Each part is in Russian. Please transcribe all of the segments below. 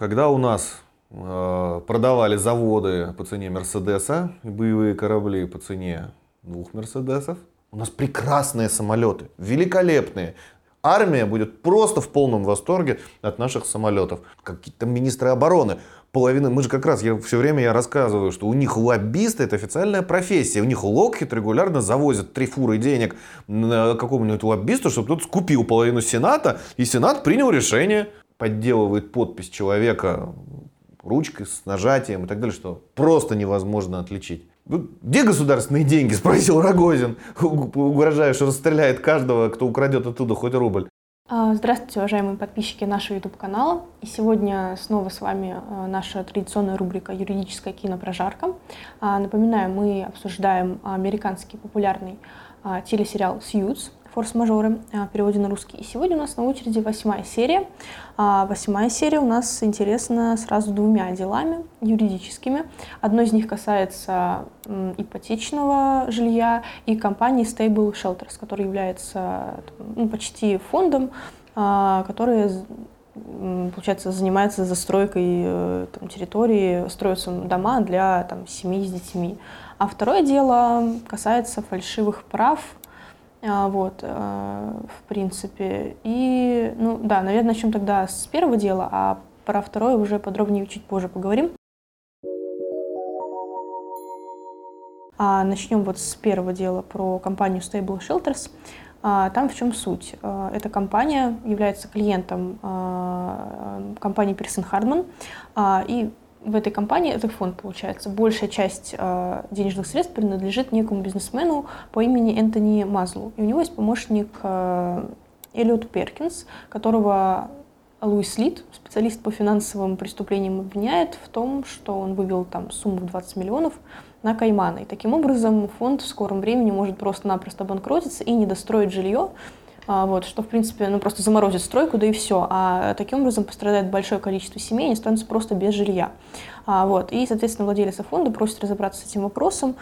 когда у нас э, продавали заводы по цене Мерседеса и боевые корабли по цене двух Мерседесов, у нас прекрасные самолеты, великолепные. Армия будет просто в полном восторге от наших самолетов. Какие-то министры обороны. Половина, мы же как раз, я все время я рассказываю, что у них лоббисты это официальная профессия. У них Локхит регулярно завозит три фуры денег какому-нибудь лоббисту, чтобы тот скупил половину Сената, и Сенат принял решение, подделывает подпись человека ручкой с нажатием и так далее, что просто невозможно отличить. «Ну, где государственные деньги? Спросил Рогозин, угрожая, что расстреляет каждого, кто украдет оттуда хоть рубль. А, здравствуйте, уважаемые подписчики нашего YouTube-канала. И сегодня снова с вами а, наша традиционная рубрика «Юридическая кинопрожарка». А, напоминаю, мы обсуждаем американский популярный телесериал «Сьюз», форс-мажоры в переводе на русский. И сегодня у нас на очереди восьмая серия. Восьмая серия у нас интересна сразу двумя делами юридическими. Одно из них касается ипотечного жилья и компании Stable Shelters, которая является ну, почти фондом, который получается, занимается застройкой э, там, территории, строятся дома для там, семьи с детьми. А второе дело касается фальшивых прав а, вот, э, в принципе. И, ну, да, наверное, начнем тогда с первого дела, а про второе уже подробнее чуть позже поговорим. А начнем вот с первого дела про компанию Stable Shelters. А, там в чем суть? А, эта компания является клиентом компании Pearson Hardman, и в этой компании, это фонд получается, большая часть э, денежных средств принадлежит некому бизнесмену по имени Энтони Мазлу. И у него есть помощник э, Эллиот Перкинс, которого Луис Лид, специалист по финансовым преступлениям, обвиняет в том, что он вывел там сумму в 20 миллионов на Кайманы. И таким образом фонд в скором времени может просто-напросто обанкротиться и не достроить жилье, вот, что, в принципе, ну, просто заморозит стройку, да и все. А таким образом пострадает большое количество семей, они останутся просто без жилья. А, вот, и, соответственно, владелец фонда просит разобраться с этим вопросом,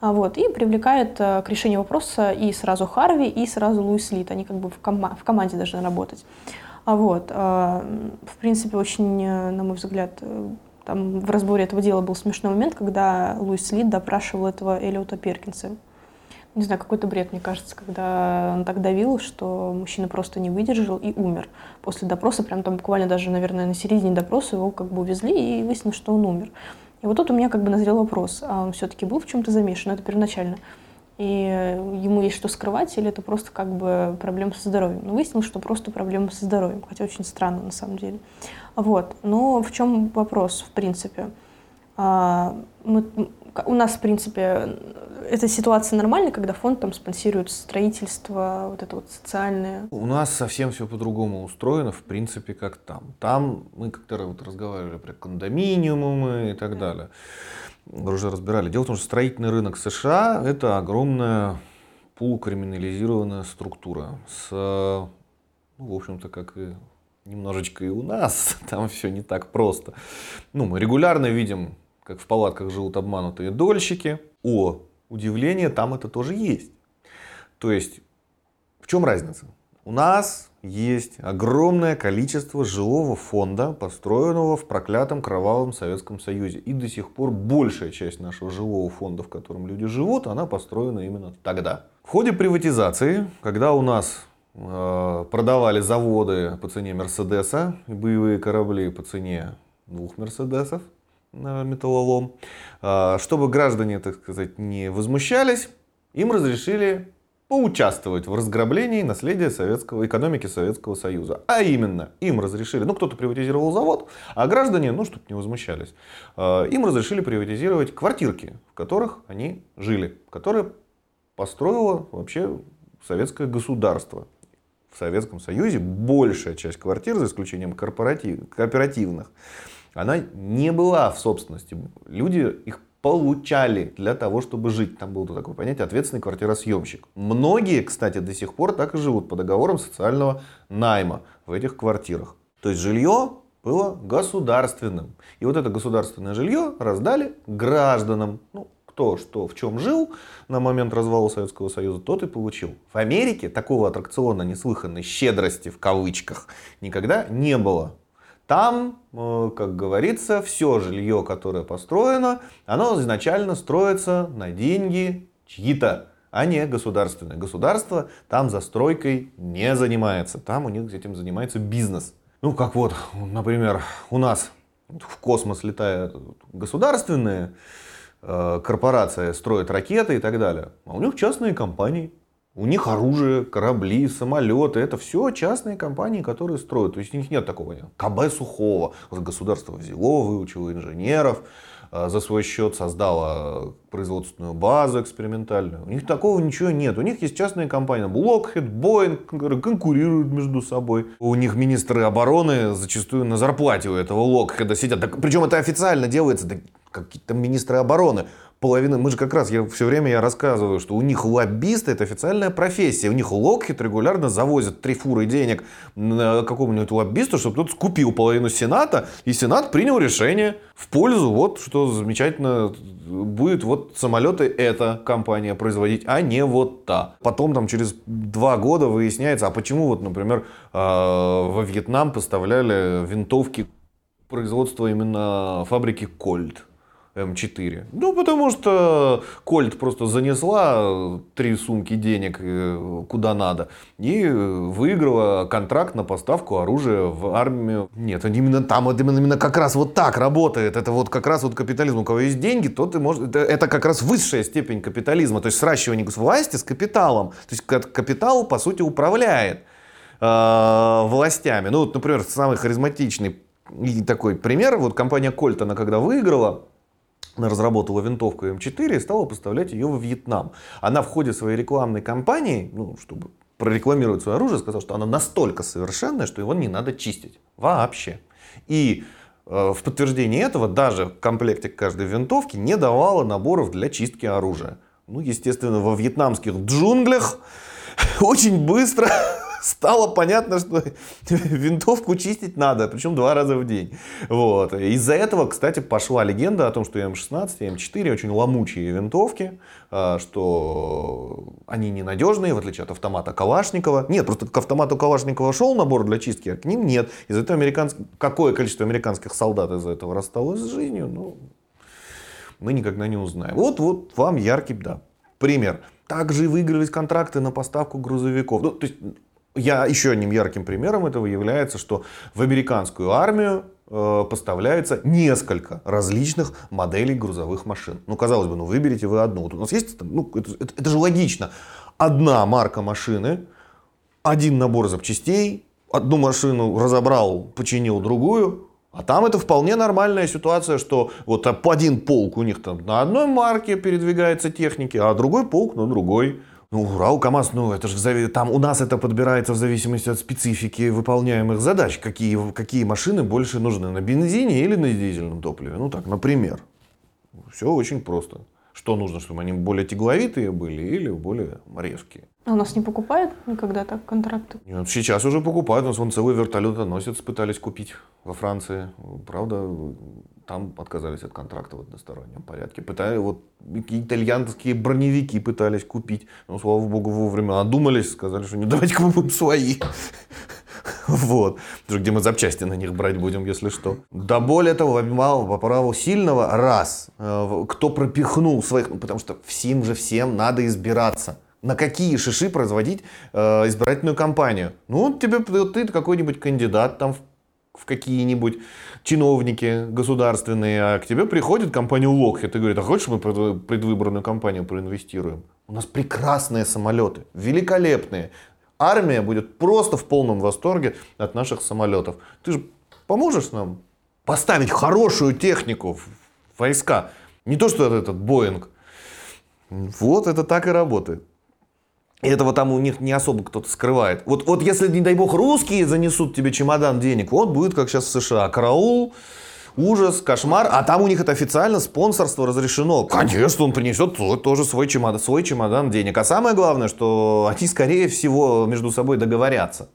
а, вот, и привлекает а, к решению вопроса и сразу Харви, и сразу Луис Лит. Они как бы в, кома в команде должны работать. А, вот, а, в принципе, очень, э, на мой взгляд, там в разборе этого дела был смешной момент, когда Луис Лит допрашивал этого Эллиота Перкинса не знаю, какой-то бред, мне кажется, когда он так давил, что мужчина просто не выдержал и умер. После допроса, прям там буквально даже, наверное, на середине допроса его как бы увезли и выяснилось, что он умер. И вот тут у меня как бы назрел вопрос, а он все-таки был в чем-то замешан, это первоначально. И ему есть что скрывать, или это просто как бы проблема со здоровьем. Но выяснилось, что просто проблема со здоровьем, хотя очень странно на самом деле. Вот. Но в чем вопрос, в принципе? А, мы, у нас, в принципе, эта ситуация нормальная, когда фонд там спонсирует строительство, вот это вот социальное? У нас совсем все по-другому устроено, в принципе, как там. Там мы как-то вот разговаривали про кондоминиумы и так далее. Мы уже разбирали. Дело в том, что строительный рынок США – это огромная полукриминализированная структура с, ну, в общем-то, как и немножечко и у нас, там все не так просто. Ну, мы регулярно видим, как в палатках живут обманутые дольщики. О, удивление, там это тоже есть. То есть, в чем разница? У нас есть огромное количество жилого фонда, построенного в проклятом кровавом Советском Союзе. И до сих пор большая часть нашего жилого фонда, в котором люди живут, она построена именно тогда. В ходе приватизации, когда у нас э, продавали заводы по цене Мерседеса и боевые корабли по цене двух Мерседесов, металлолом. А, чтобы граждане, так сказать, не возмущались, им разрешили поучаствовать в разграблении наследия советского, экономики Советского Союза. А именно, им разрешили, ну кто-то приватизировал завод, а граждане, ну чтобы не возмущались, а, им разрешили приватизировать квартирки, в которых они жили, которые построило вообще советское государство. В Советском Союзе большая часть квартир, за исключением корпоратив, кооперативных, она не была в собственности. Люди их получали для того, чтобы жить. Там было такое понятие ответственный квартиросъемщик. Многие, кстати, до сих пор так и живут по договорам социального найма в этих квартирах. То есть жилье было государственным. И вот это государственное жилье раздали гражданам. Ну, кто что в чем жил на момент развала Советского Союза, тот и получил. В Америке такого аттракциона неслыханной щедрости в кавычках никогда не было. Там, э, как говорится, все жилье, которое построено, оно изначально строится на деньги чьи-то, а не государственное. Государство там застройкой не занимается. Там у них этим занимается бизнес. Ну, как вот, например, у нас в космос летают государственные э, корпорации, строят ракеты и так далее. А у них частные компании. У них оружие, корабли, самолеты. Это все частные компании, которые строят. То есть у них нет такого. КБ Сухого. Государство взяло, выучило инженеров, э, за свой счет создало производственную базу экспериментальную. У них такого ничего нет. У них есть частные компании. Lockheed, Boeing, конкурируют между собой. У них министры обороны зачастую на зарплате у этого Lockheed сидят. Причем это официально делается. Какие-то министры обороны половина, мы же как раз, я все время я рассказываю, что у них лоббисты это официальная профессия. У них Локхит регулярно завозят три фуры денег какому-нибудь лоббисту, чтобы тот скупил половину Сената, и Сенат принял решение в пользу, вот что замечательно будет вот самолеты эта компания производить, а не вот та. Потом там через два года выясняется, а почему вот, например, а, во Вьетнам поставляли винтовки производства именно фабрики Кольт. М4. Ну, потому что Кольт просто занесла три сумки денег э, куда надо и выиграла контракт на поставку оружия в армию. Нет, именно там, вот именно, именно как раз вот так работает. Это вот как раз вот капитализм. У кого есть деньги, то ты можешь... Это, это как раз высшая степень капитализма. То есть сращивание власти с капиталом. То есть капитал, по сути, управляет э, властями. Ну, вот, например, самый харизматичный такой пример. Вот компания Кольт, она когда выиграла, разработала винтовку М4 и стала поставлять ее во Вьетнам. Она в ходе своей рекламной кампании, ну, чтобы прорекламировать свое оружие, сказала, что оно настолько совершенное, что его не надо чистить вообще. И э, в подтверждение этого даже в комплекте каждой винтовки не давала наборов для чистки оружия. Ну, естественно, во вьетнамских джунглях очень быстро стало понятно, что винтовку чистить надо, причем два раза в день. Вот. Из-за этого, кстати, пошла легенда о том, что М16 и М4 очень ломучие винтовки, а, что они ненадежные, в отличие от автомата Калашникова. Нет, просто к автомату Калашникова шел набор для чистки, а к ним нет. Из-за этого американс... какое количество американских солдат из-за этого рассталось с жизнью, ну, мы никогда не узнаем. Вот, вот вам яркий, да, пример. Также выигрывать контракты на поставку грузовиков. Ну, то есть я, еще одним ярким примером этого является, что в американскую армию э, поставляется несколько различных моделей грузовых машин. Ну, казалось бы, ну выберите вы одну. Вот у нас есть, ну, это, это, это же логично. Одна марка машины, один набор запчастей, одну машину разобрал, починил другую, а там это вполне нормальная ситуация, что вот один полк у них там на одной марке передвигается техники, а другой полк на другой. Ну, Урал, КАМАЗ, ну это же там у нас это подбирается в зависимости от специфики выполняемых задач. Какие, какие машины больше нужны, на бензине или на дизельном топливе. Ну так, например. Все очень просто. Что нужно, чтобы они более тягловитые были или более резкие. А у нас не покупают никогда так контракты? Нет, сейчас уже покупают. У нас вон целый вертолетоносец пытались купить во Франции. Правда, там отказались от контракта в одностороннем порядке. Пытали, вот итальянские броневики пытались купить. Но, слава богу, вовремя одумались, сказали, что не давайте купим свои. Вот. Где мы запчасти на них брать будем, если что. Да более того, мало по праву сильного, раз, э, кто пропихнул своих, ну, потому что всем же всем надо избираться на какие шиши производить э, избирательную кампанию. Ну, тебе ты какой-нибудь кандидат там в в какие-нибудь чиновники государственные, а к тебе приходит компания Lockheed и говорит, а хочешь мы предвыборную кампанию проинвестируем? У нас прекрасные самолеты, великолепные. Армия будет просто в полном восторге от наших самолетов. Ты же поможешь нам поставить хорошую технику в войска? Не то, что этот Боинг. Вот это так и работает. И этого там у них не особо кто-то скрывает. Вот, вот если, не дай бог, русские занесут тебе чемодан денег, вот будет как сейчас в США. Караул, ужас, кошмар. А там у них это официально спонсорство разрешено. Конечно, он принесет тоже свой чемодан, свой чемодан денег. А самое главное, что они, скорее всего, между собой договорятся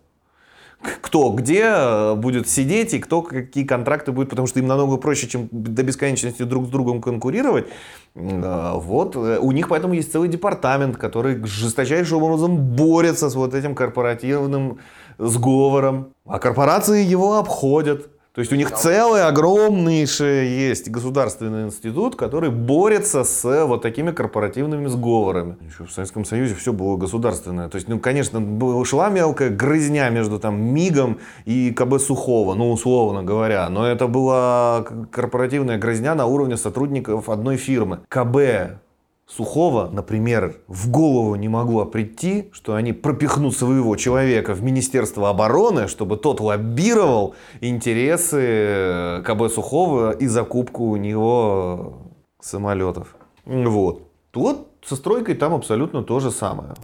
кто где э, будет сидеть и кто какие контракты будет, потому что им намного проще, чем до бесконечности друг с другом конкурировать. Э, вот. Э, у них поэтому есть целый департамент, который жесточайшим образом борется с вот этим корпоративным сговором. А корпорации его обходят. То есть у них целый огромнейший есть государственный институт, который борется с вот такими корпоративными сговорами. Еще в Советском Союзе все было государственное. То есть, ну, конечно, шла мелкая грызня между там МИГом и КБ Сухого, ну, условно говоря. Но это была корпоративная грызня на уровне сотрудников одной фирмы. КБ Сухого, например, в голову не могло прийти, что они пропихнут своего человека в Министерство обороны, чтобы тот лоббировал интересы КБ Сухого и закупку у него самолетов. Вот. Вот со стройкой там абсолютно то же самое.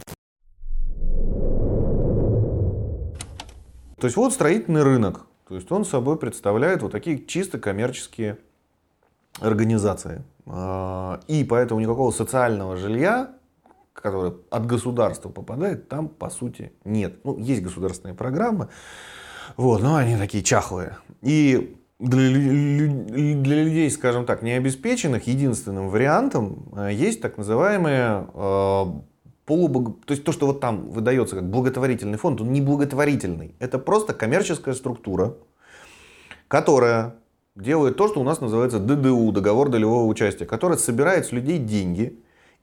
То есть вот строительный рынок. То есть он собой представляет вот такие чисто коммерческие организации. А, и поэтому никакого социального жилья, которое от государства попадает, там по сути нет. Ну, есть государственные программы, вот, но они такие чахлые. И для, для людей, скажем так, необеспеченных, единственным вариантом а, есть так называемые э, полубог... То есть то, что вот там выдается как благотворительный фонд, он не благотворительный. Это просто коммерческая структура, которая делает то, что у нас называется ДДУ, договор долевого участия, который собирает с людей деньги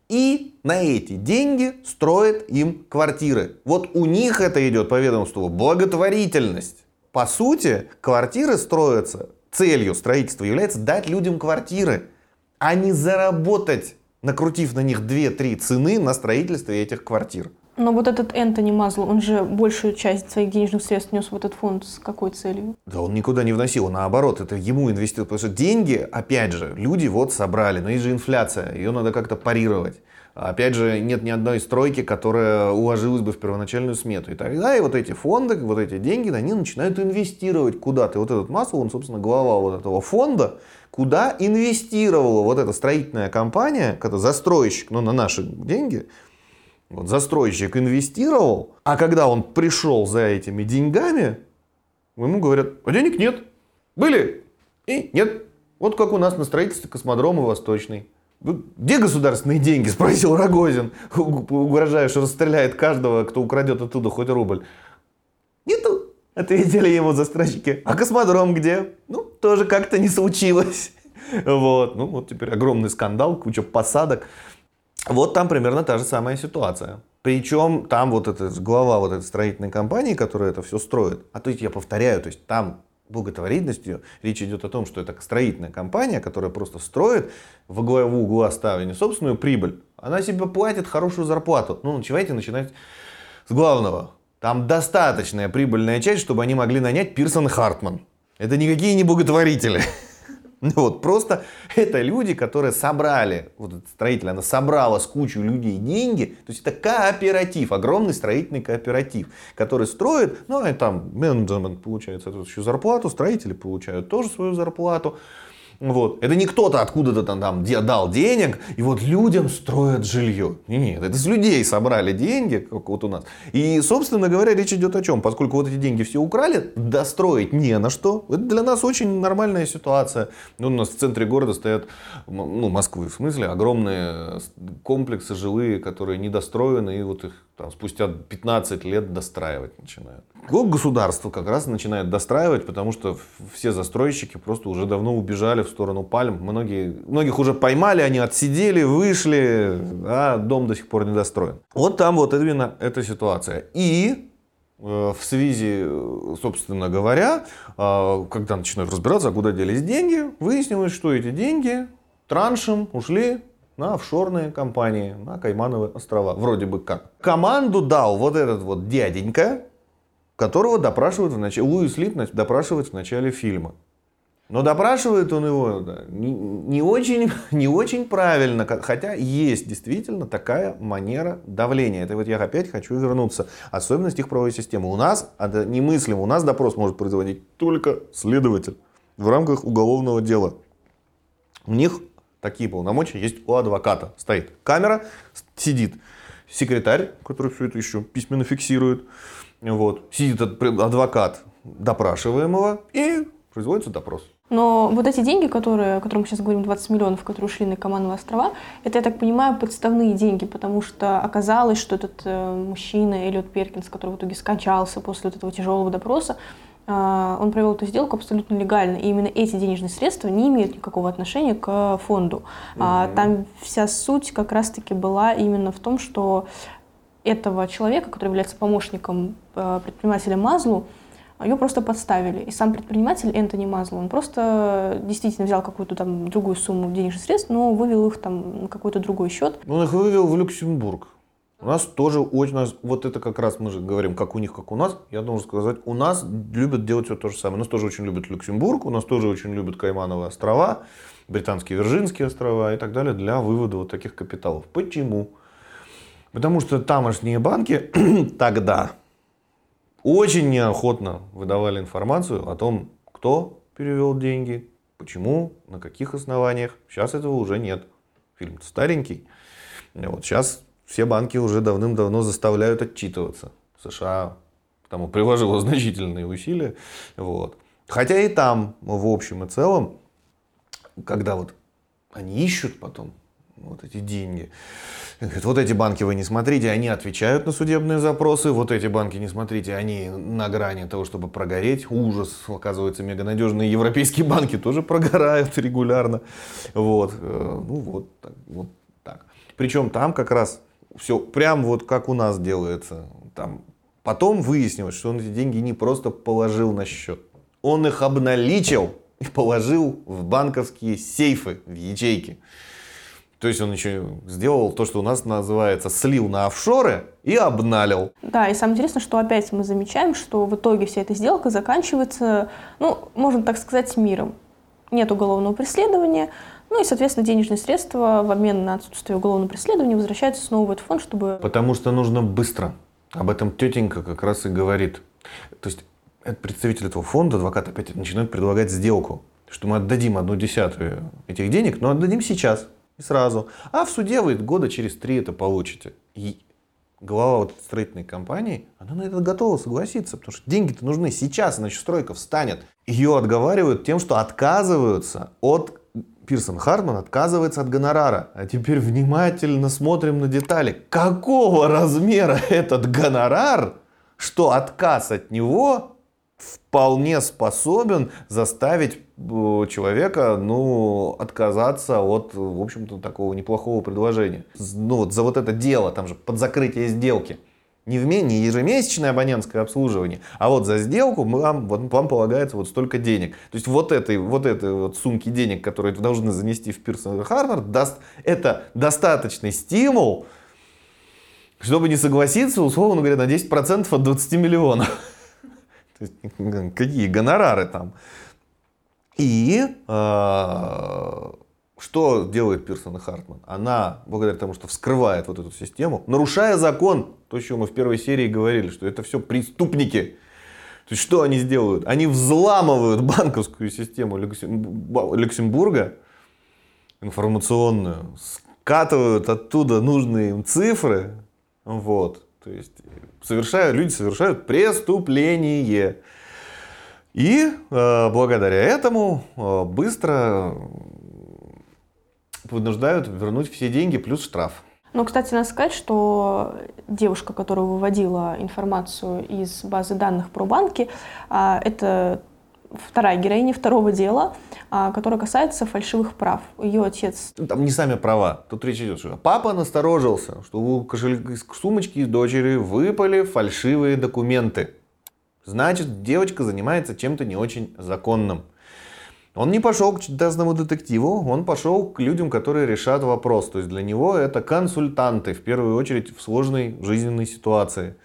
и на эти деньги строит им квартиры. Вот у них это идет по ведомству благотворительность. По сути, квартиры строятся, целью строительства является дать людям квартиры, а не заработать, накрутив на них 2-3 цены на строительство этих квартир. Но вот этот Энтони Мазл, он же большую часть своих денежных средств нес в этот фонд с какой целью? Да он никуда не вносил, наоборот, это ему инвестируют. Потому что деньги, опять же, люди вот собрали, но есть же инфляция, ее надо как-то парировать. Опять же, нет ни одной стройки, которая уложилась бы в первоначальную смету. И тогда и вот эти фонды, вот эти деньги, они начинают инвестировать куда-то. И вот этот Масл, он, собственно, глава вот этого фонда, куда инвестировала вот эта строительная компания, когда застройщик, ну, на наши деньги, вот застройщик инвестировал, а когда он пришел за этими деньгами, ему говорят, а денег нет. Были и нет. Вот как у нас на строительстве космодрома Восточный. Где государственные деньги? Спросил Рогозин, угрожая, что расстреляет каждого, кто украдет оттуда хоть рубль. Нету, ответили ему застройщики. А космодром где? Ну, тоже как-то не случилось. Вот, ну вот теперь огромный скандал, куча посадок. Вот там примерно та же самая ситуация. Причем там вот эта глава вот этой строительной компании, которая это все строит, а то есть я повторяю, то есть там благотворительностью речь идет о том, что это строительная компания, которая просто строит во главу угла ставя собственную прибыль. Она себе платит хорошую зарплату. Ну, начинайте начинать с главного. Там достаточная прибыльная часть, чтобы они могли нанять Пирсон Хартман. Это никакие не благотворители. Вот, просто это люди, которые собрали, вот строитель, она собрала с кучу людей деньги, то есть это кооператив, огромный строительный кооператив, который строит, ну и там менеджмент получает соответствующую зарплату, строители получают тоже свою зарплату, вот. Это не кто-то откуда-то там, там дал денег, и вот людям строят жилье. Нет, это с людей собрали деньги, как вот у нас. И, собственно говоря, речь идет о чем? Поскольку вот эти деньги все украли, достроить не на что. Это для нас очень нормальная ситуация. Ну, у нас в центре города стоят, ну, Москвы в смысле, огромные комплексы жилые, которые недостроены, и вот их там, спустя 15 лет достраивать начинают. Государство как раз начинает достраивать, потому что все застройщики просто уже давно убежали в сторону пальм. Многие, многих уже поймали, они отсидели, вышли, а дом до сих пор не достроен. Вот там вот именно эта ситуация. И э, в связи, собственно говоря, э, когда начинают разбираться, а куда делись деньги, выяснилось, что эти деньги траншем ушли на офшорные компании, на Каймановые острова, вроде бы как. Команду дал вот этот вот дяденька, которого допрашивают в начале, Луис Лип допрашивает в начале фильма. Но допрашивает он его да, не, не, очень, не очень правильно, хотя есть действительно такая манера давления. Это вот я опять хочу вернуться. Особенность их правовой системы. У нас это немыслимо. У нас допрос может производить только следователь в рамках уголовного дела. У них такие полномочия есть у адвоката. Стоит камера, сидит секретарь, который все это еще письменно фиксирует. Вот. Сидит адвокат допрашиваемого и производится допрос. Но вот эти деньги, которые, о которых мы сейчас говорим, 20 миллионов, которые ушли на Камановые острова, это, я так понимаю, подставные деньги, потому что оказалось, что этот э, мужчина, Эллиот Перкинс, который в итоге скончался после вот этого тяжелого допроса, он провел эту сделку абсолютно легально, и именно эти денежные средства не имеют никакого отношения к фонду. Mm-hmm. Там вся суть как раз-таки была именно в том, что этого человека, который является помощником а, предпринимателя Мазлу, ее просто подставили. И сам предприниматель Энтони Мазло, он просто действительно взял какую-то там другую сумму денежных средств, но вывел их там на какой-то другой счет. Он их вывел в Люксембург. У нас тоже очень, вот это как раз мы же говорим, как у них, как у нас. Я должен сказать, у нас любят делать все то же самое. У нас тоже очень любят Люксембург, у нас тоже очень любят Каймановые острова, Британские Вирджинские острова и так далее для вывода вот таких капиталов. Почему? Потому что тамошние банки тогда очень неохотно выдавали информацию о том, кто перевел деньги, почему, на каких основаниях. Сейчас этого уже нет. Фильм старенький. Вот сейчас все банки уже давным-давно заставляют отчитываться. США тому приложило значительные усилия. Вот. Хотя и там, в общем и целом, когда вот они ищут потом вот эти деньги, говорят, вот эти банки вы не смотрите, они отвечают на судебные запросы, вот эти банки не смотрите, они на грани того, чтобы прогореть. Ужас, оказывается, меганадежные европейские банки тоже прогорают регулярно. Вот, э, ну вот так, вот так. Причем там как раз все прям вот как у нас делается. Там. Потом выяснилось, что он эти деньги не просто положил на счет. Он их обналичил и положил в банковские сейфы, в ячейки. То есть он еще сделал то, что у нас называется слил на офшоры и обналил. Да, и самое интересное, что опять мы замечаем, что в итоге вся эта сделка заканчивается, ну, можно так сказать, миром. Нет уголовного преследования, ну и, соответственно, денежные средства в обмен на отсутствие уголовного преследования возвращаются снова в этот фонд, чтобы... Потому что нужно быстро. Об этом тетенька как раз и говорит. То есть представитель этого фонда, адвокат опять начинает предлагать сделку, что мы отдадим одну десятую этих денег, но отдадим сейчас и сразу. А в суде вы года через три это получите. И глава вот строительной компании, она на это готова согласиться, потому что деньги-то нужны сейчас, иначе стройка встанет. Ее отговаривают тем, что отказываются от Пирсон Хартман отказывается от гонорара. А теперь внимательно смотрим на детали. Какого размера этот гонорар, что отказ от него вполне способен заставить э, человека ну, отказаться от, в общем-то, такого неплохого предложения. Ну, вот за вот это дело, там же под закрытие сделки не, в, не ежемесячное абонентское обслуживание, а вот за сделку вам, вот, вам полагается вот столько денег. То есть вот этой, вот этой вот сумки денег, которые вы должны занести в Пирсон Харвард, даст, это достаточный стимул, чтобы не согласиться, условно говоря, на 10% от 20 миллионов. Какие гонорары там. И э, что делает Пирсон и Хартман? Она, благодаря тому, что вскрывает вот эту систему, нарушая закон, то, о чем мы в первой серии говорили, что это все преступники. То есть, что они сделают? Они взламывают банковскую систему Люксембурга, информационную, скатывают оттуда нужные им цифры, вот, то есть, совершают, люди совершают преступление. И э, благодаря этому э, быстро вынуждают вернуть все деньги плюс штраф. Ну, кстати, надо сказать, что девушка, которая выводила информацию из базы данных про банки, а, это вторая героиня второго дела, а, которая касается фальшивых прав. Ее отец... Там не сами права. Тут речь идет, что папа насторожился, что у кошелька, из сумочки из дочери выпали фальшивые документы. Значит, девочка занимается чем-то не очень законным. Он не пошел к частному детективу, он пошел к людям, которые решат вопрос. То есть для него это консультанты, в первую очередь в сложной жизненной ситуации.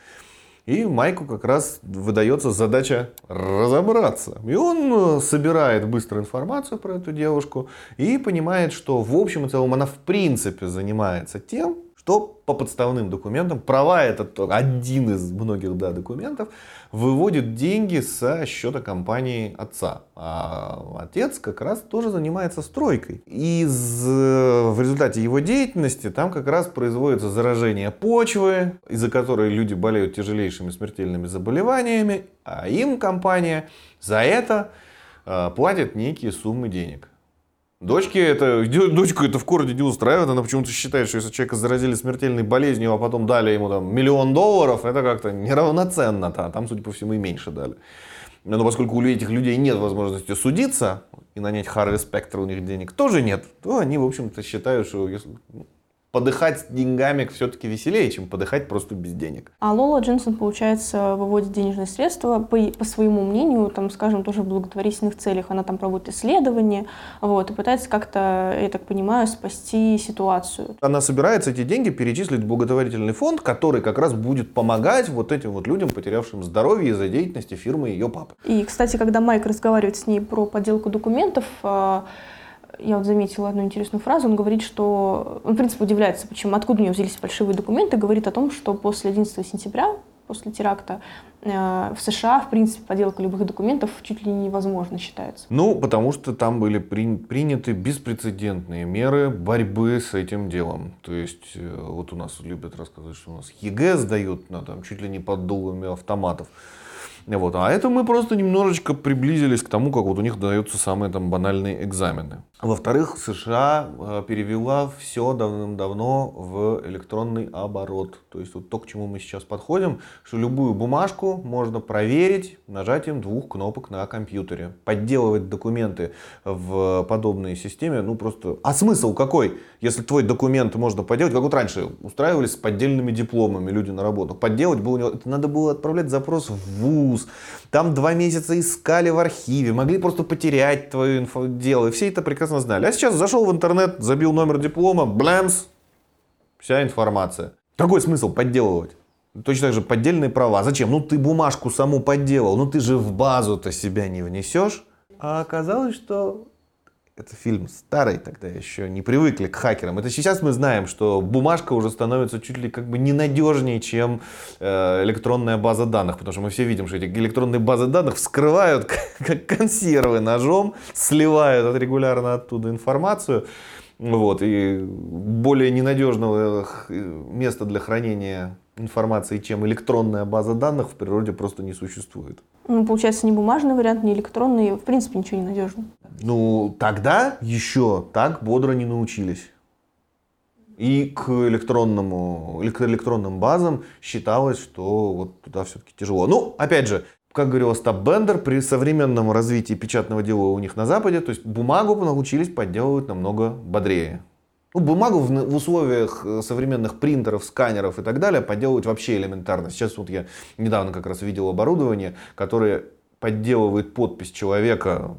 И Майку как раз выдается задача разобраться. И он э, собирает быстро информацию про эту девушку и понимает, что в общем и целом она в принципе занимается тем, что по подставным документам, права это один из многих да, документов, выводит деньги со счета компании отца. А отец как раз тоже занимается стройкой. И в результате его деятельности там как раз производится заражение почвы, из-за которой люди болеют тяжелейшими смертельными заболеваниями, а им компания за это а, платит некие суммы денег. Дочке это, дочку это в городе не устраивает. Она почему-то считает, что если человека заразили смертельной болезнью, а потом дали ему там миллион долларов, это как-то неравноценно. -то. Там, судя по всему, и меньше дали. Но поскольку у этих людей нет возможности судиться, и нанять Харви Спектра у них денег тоже нет, то они, в общем-то, считают, что если, подыхать с деньгами все-таки веселее, чем подыхать просто без денег. А Лола Джинсон, получается, выводит денежные средства, по, по своему мнению, там, скажем, тоже в благотворительных целях. Она там проводит исследования вот, и пытается как-то, я так понимаю, спасти ситуацию. Она собирается эти деньги перечислить в благотворительный фонд, который как раз будет помогать вот этим вот людям, потерявшим здоровье из-за деятельности фирмы ее папы. И, кстати, когда Майк разговаривает с ней про подделку документов, а, я вот заметила одну интересную фразу. Он говорит, что... Он, в принципе, удивляется, почему, откуда у него взялись фальшивые документы. Говорит о том, что после 11 сентября, после теракта, э, в США, в принципе, подделка любых документов чуть ли невозможно считается. Ну, потому что там были при, приняты беспрецедентные меры борьбы с этим делом. То есть, э, вот у нас любят рассказывать, что у нас ЕГЭ сдают на, там, чуть ли не под дулами автоматов. Вот. А это мы просто немножечко приблизились к тому, как вот у них даются самые там банальные экзамены. Во-вторых, США э, перевела все давным-давно в электронный оборот. То есть вот то, к чему мы сейчас подходим, что любую бумажку можно проверить нажатием двух кнопок на компьютере. Подделывать документы в подобной системе, ну просто... А смысл какой? Если твой документ можно подделать, как вот раньше устраивались с поддельными дипломами люди на работу. Подделать было... Это надо было отправлять запрос в ВУЗ. Там два месяца искали в архиве. Могли просто потерять твое инфо дело. И все это прекрасно знали. А сейчас зашел в интернет, забил номер диплома, блэмс, вся информация. Какой смысл подделывать? Точно так же поддельные права. Зачем? Ну ты бумажку саму подделал, ну ты же в базу-то себя не внесешь. А оказалось, что это фильм старый, тогда еще не привыкли к хакерам. Это сейчас мы знаем, что бумажка уже становится чуть ли как бы ненадежнее, чем э, электронная база данных, потому что мы все видим, что эти электронные базы данных вскрывают как консервы ножом, сливают регулярно оттуда информацию. Вот, и более ненадежного э, места для хранения информации, чем электронная база данных в природе просто не существует. Ну, получается, не бумажный вариант, не электронный, в принципе, ничего не надежно. Ну, тогда еще так бодро не научились. И к электронному, к электронным базам считалось, что вот туда все-таки тяжело. Ну, опять же, как говорил Остап Бендер, при современном развитии печатного дела у них на Западе, то есть бумагу научились подделывать намного бодрее. Ну, бумагу в, в условиях э, современных принтеров, сканеров и так далее подделывать вообще элементарно. Сейчас вот я недавно как раз видел оборудование, которое подделывает подпись человека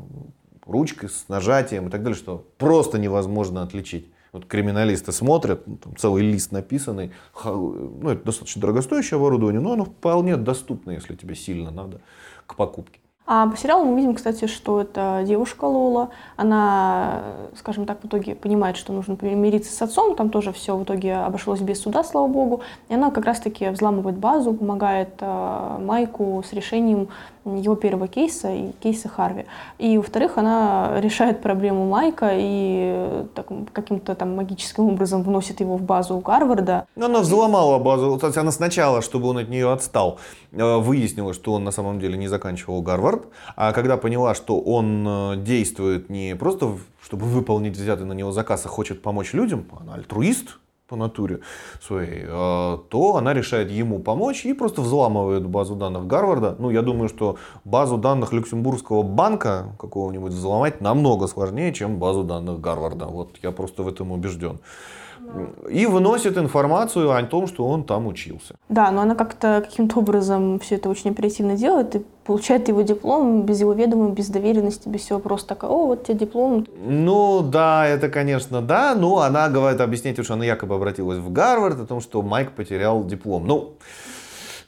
ручкой с нажатием и так далее, что просто невозможно отличить. Вот криминалисты смотрят, ну, там целый лист написанный, ну, это достаточно дорогостоящее оборудование, но оно вполне доступно, если тебе сильно надо, к покупке. А по сериалу мы видим, кстати, что это девушка Лола. Она, скажем так, в итоге понимает, что нужно мириться с отцом. Там тоже все в итоге обошлось без суда, слава богу. И она как раз-таки взламывает базу, помогает э, Майку с решением его первого кейса и кейса Харви. И, во-вторых, она решает проблему Майка и так, каким-то там магическим образом вносит его в базу Гарварда. Она взломала базу. Она сначала, чтобы он от нее отстал, э, выяснила, что он на самом деле не заканчивал Гарвард. А когда поняла, что он э, действует не просто, чтобы выполнить взятый на него заказ, а хочет помочь людям, она альтруист, по натуре своей, а, то она решает ему помочь и просто взламывает базу данных Гарварда. Ну, я думаю, что базу данных Люксембургского банка какого-нибудь взломать намного сложнее, чем базу данных Гарварда. Вот я просто в этом убежден и выносит информацию о том, что он там учился. Да, но она как-то каким-то образом все это очень оперативно делает и получает его диплом без его ведома, без доверенности, без всего просто такая, о, вот тебе диплом. Ну да, это, конечно, да, но она говорит, объяснять, что она якобы обратилась в Гарвард о том, что Майк потерял диплом. Ну,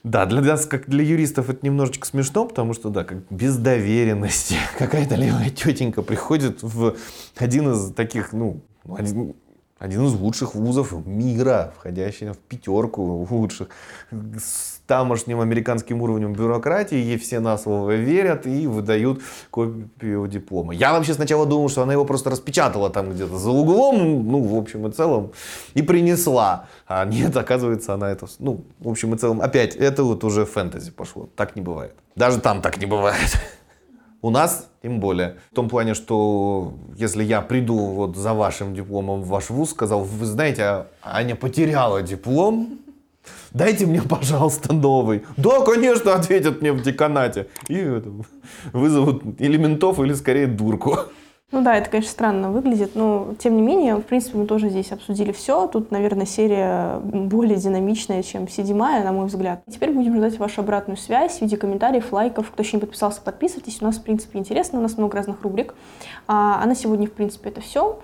да, для нас, как для юристов, это немножечко смешно, потому что, да, как без доверенности какая-то левая тетенька приходит в один из таких, ну, один, один из лучших вузов мира, входящий в пятерку лучших, с тамошним американским уровнем бюрократии, ей все на слово верят и выдают копию диплома. Я вообще сначала думал, что она его просто распечатала там где-то за углом, ну, в общем и целом, и принесла. А нет, оказывается, она это, ну, в общем и целом, опять, это вот уже фэнтези пошло. Так не бывает. Даже там так не бывает. У нас тем более. В том плане, что если я приду вот за вашим дипломом в ваш вуз, сказал, вы знаете, а Аня потеряла диплом, дайте мне, пожалуйста, новый. Да, конечно, ответят мне в деканате. И это, вызовут или ментов, или скорее дурку. Ну да, это, конечно, странно выглядит, но тем не менее, в принципе, мы тоже здесь обсудили все. Тут, наверное, серия более динамичная, чем седьмая, на мой взгляд. Теперь будем ждать вашу обратную связь в виде комментариев, лайков. Кто еще не подписался, подписывайтесь. У нас, в принципе, интересно, у нас много разных рубрик. А, а на сегодня, в принципе, это все.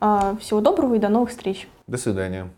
А, всего доброго и до новых встреч. До свидания.